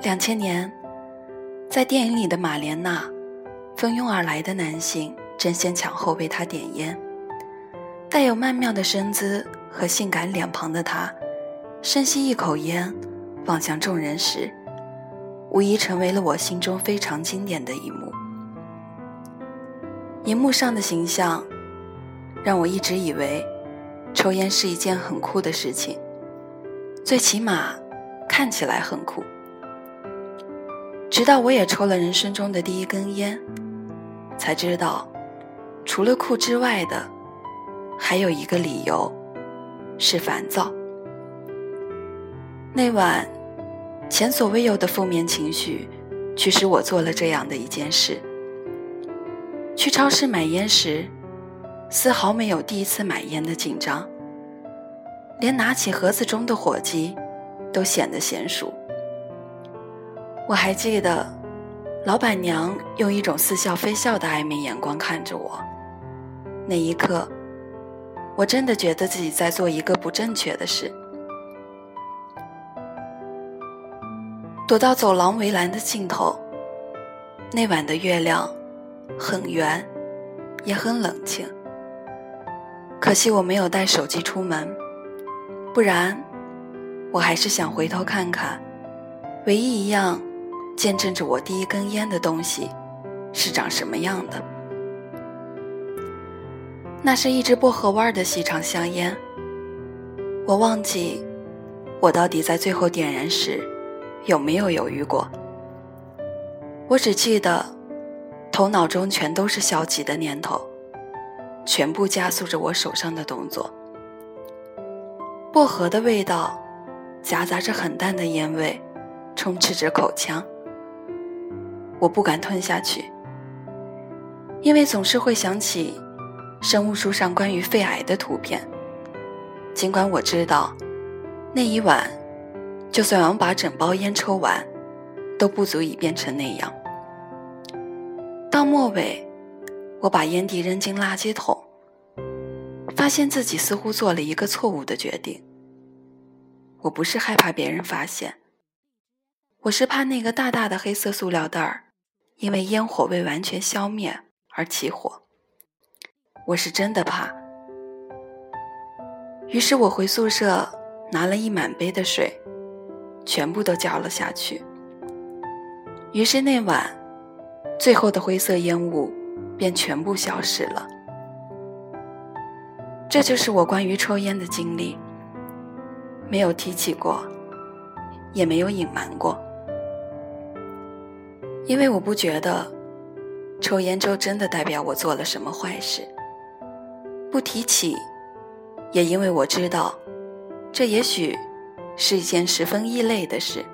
两千年，在电影里的玛莲娜，蜂拥而来的男性争先抢后为她点烟。带有曼妙的身姿和性感脸庞的她，深吸一口烟，望向众人时，无疑成为了我心中非常经典的一幕。荧幕上的形象，让我一直以为，抽烟是一件很酷的事情，最起码看起来很酷。直到我也抽了人生中的第一根烟，才知道，除了酷之外的，还有一个理由，是烦躁。那晚，前所未有的负面情绪，驱使我做了这样的一件事。去超市买烟时，丝毫没有第一次买烟的紧张，连拿起盒子中的火机，都显得娴熟。我还记得，老板娘用一种似笑非笑的暧昧眼光看着我。那一刻，我真的觉得自己在做一个不正确的事。躲到走廊围栏的尽头，那晚的月亮很圆，也很冷清。可惜我没有带手机出门，不然，我还是想回头看看，唯一一样。见证着我第一根烟的东西，是长什么样的？那是一支薄荷味的细长香烟。我忘记，我到底在最后点燃时，有没有犹豫过？我只记得，头脑中全都是消极的念头，全部加速着我手上的动作。薄荷的味道，夹杂着很淡的烟味，充斥着口腔。我不敢吞下去，因为总是会想起生物书上关于肺癌的图片。尽管我知道，那一晚，就算我把整包烟抽完，都不足以变成那样。到末尾，我把烟蒂扔进垃圾桶，发现自己似乎做了一个错误的决定。我不是害怕别人发现，我是怕那个大大的黑色塑料袋儿。因为烟火未完全消灭而起火，我是真的怕。于是我回宿舍拿了一满杯的水，全部都浇了下去。于是那晚，最后的灰色烟雾便全部消失了。这就是我关于抽烟的经历，没有提起过，也没有隐瞒过。因为我不觉得抽烟就真的代表我做了什么坏事，不提起，也因为我知道，这也许是一件十分异类的事。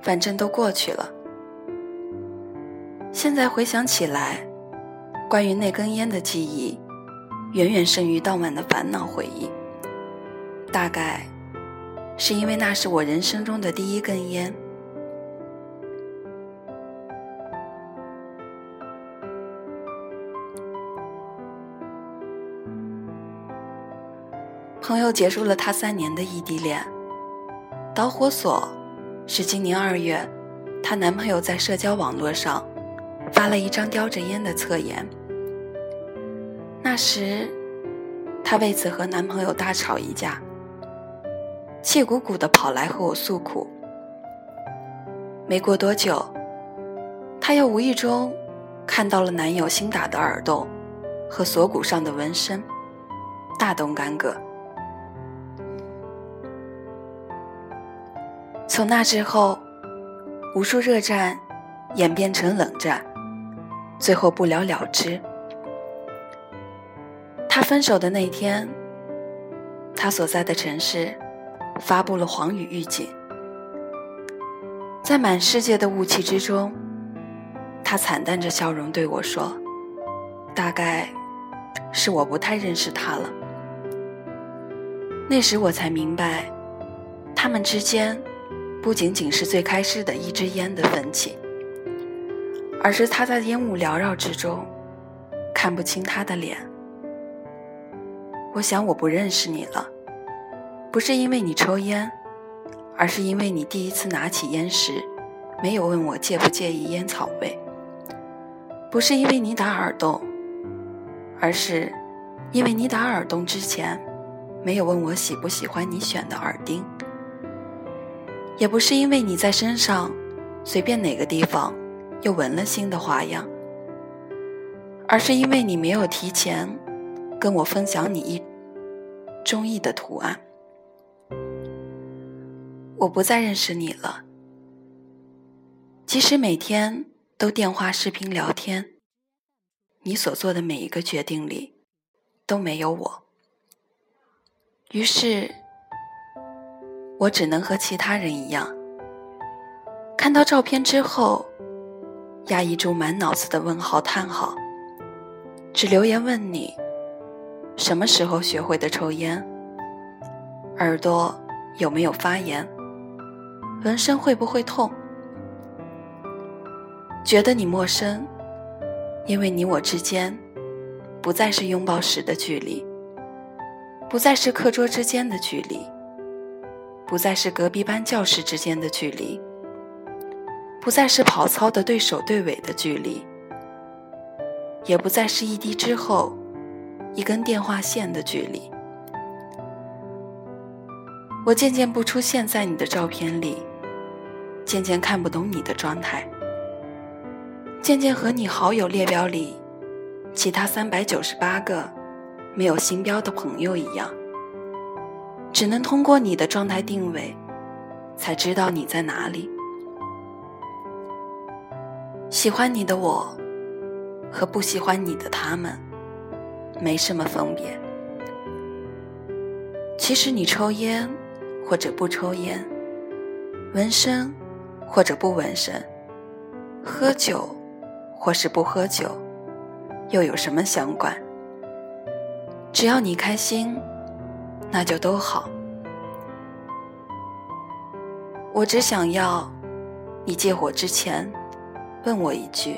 反正都过去了，现在回想起来，关于那根烟的记忆，远远胜于当晚的烦恼回忆。大概是因为那是我人生中的第一根烟。朋友结束了她三年的异地恋，导火索是今年二月，她男朋友在社交网络上发了一张叼着烟的侧颜。那时，她为此和男朋友大吵一架，气鼓鼓的跑来和我诉苦。没过多久，她又无意中看到了男友新打的耳洞和锁骨上的纹身，大动干戈。从那之后，无数热战演变成冷战，最后不了了之。他分手的那天，他所在的城市发布了黄雨预警。在满世界的雾气之中，他惨淡着笑容对我说：“大概是我不太认识他了。”那时我才明白，他们之间。不仅仅是最开始的一支烟的分歧，而是他在烟雾缭绕之中看不清他的脸。我想我不认识你了，不是因为你抽烟，而是因为你第一次拿起烟时，没有问我介不介意烟草味；不是因为你打耳洞，而是因为你打耳洞之前，没有问我喜不喜欢你选的耳钉；也不是因为你在身上随便哪个地方又纹了新的花样，而是因为你没有提前跟我分享你一中意的图案。我不再认识你了。即使每天都电话、视频聊天，你所做的每一个决定里都没有我。于是，我只能和其他人一样，看到照片之后，压抑住满脑子的问号、叹号，只留言问你：什么时候学会的抽烟？耳朵有没有发炎？纹身会不会痛？觉得你陌生，因为你我之间不再是拥抱时的距离，不再是课桌之间的距离，不再是隔壁班教室之间的距离，不再是跑操的对首对尾的距离，也不再是一滴之后一根电话线的距离。我渐渐不出现在你的照片里。渐渐看不懂你的状态，渐渐和你好友列表里其他三百九十八个没有星标的朋友一样，只能通过你的状态定位，才知道你在哪里。喜欢你的我，和不喜欢你的他们，没什么分别。其实你抽烟，或者不抽烟，纹身。或者不纹身，喝酒，或是不喝酒，又有什么相关？只要你开心，那就都好。我只想要，你借火之前，问我一句：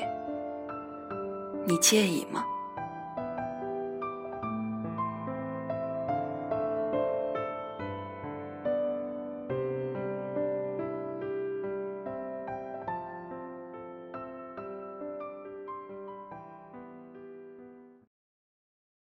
你介意吗？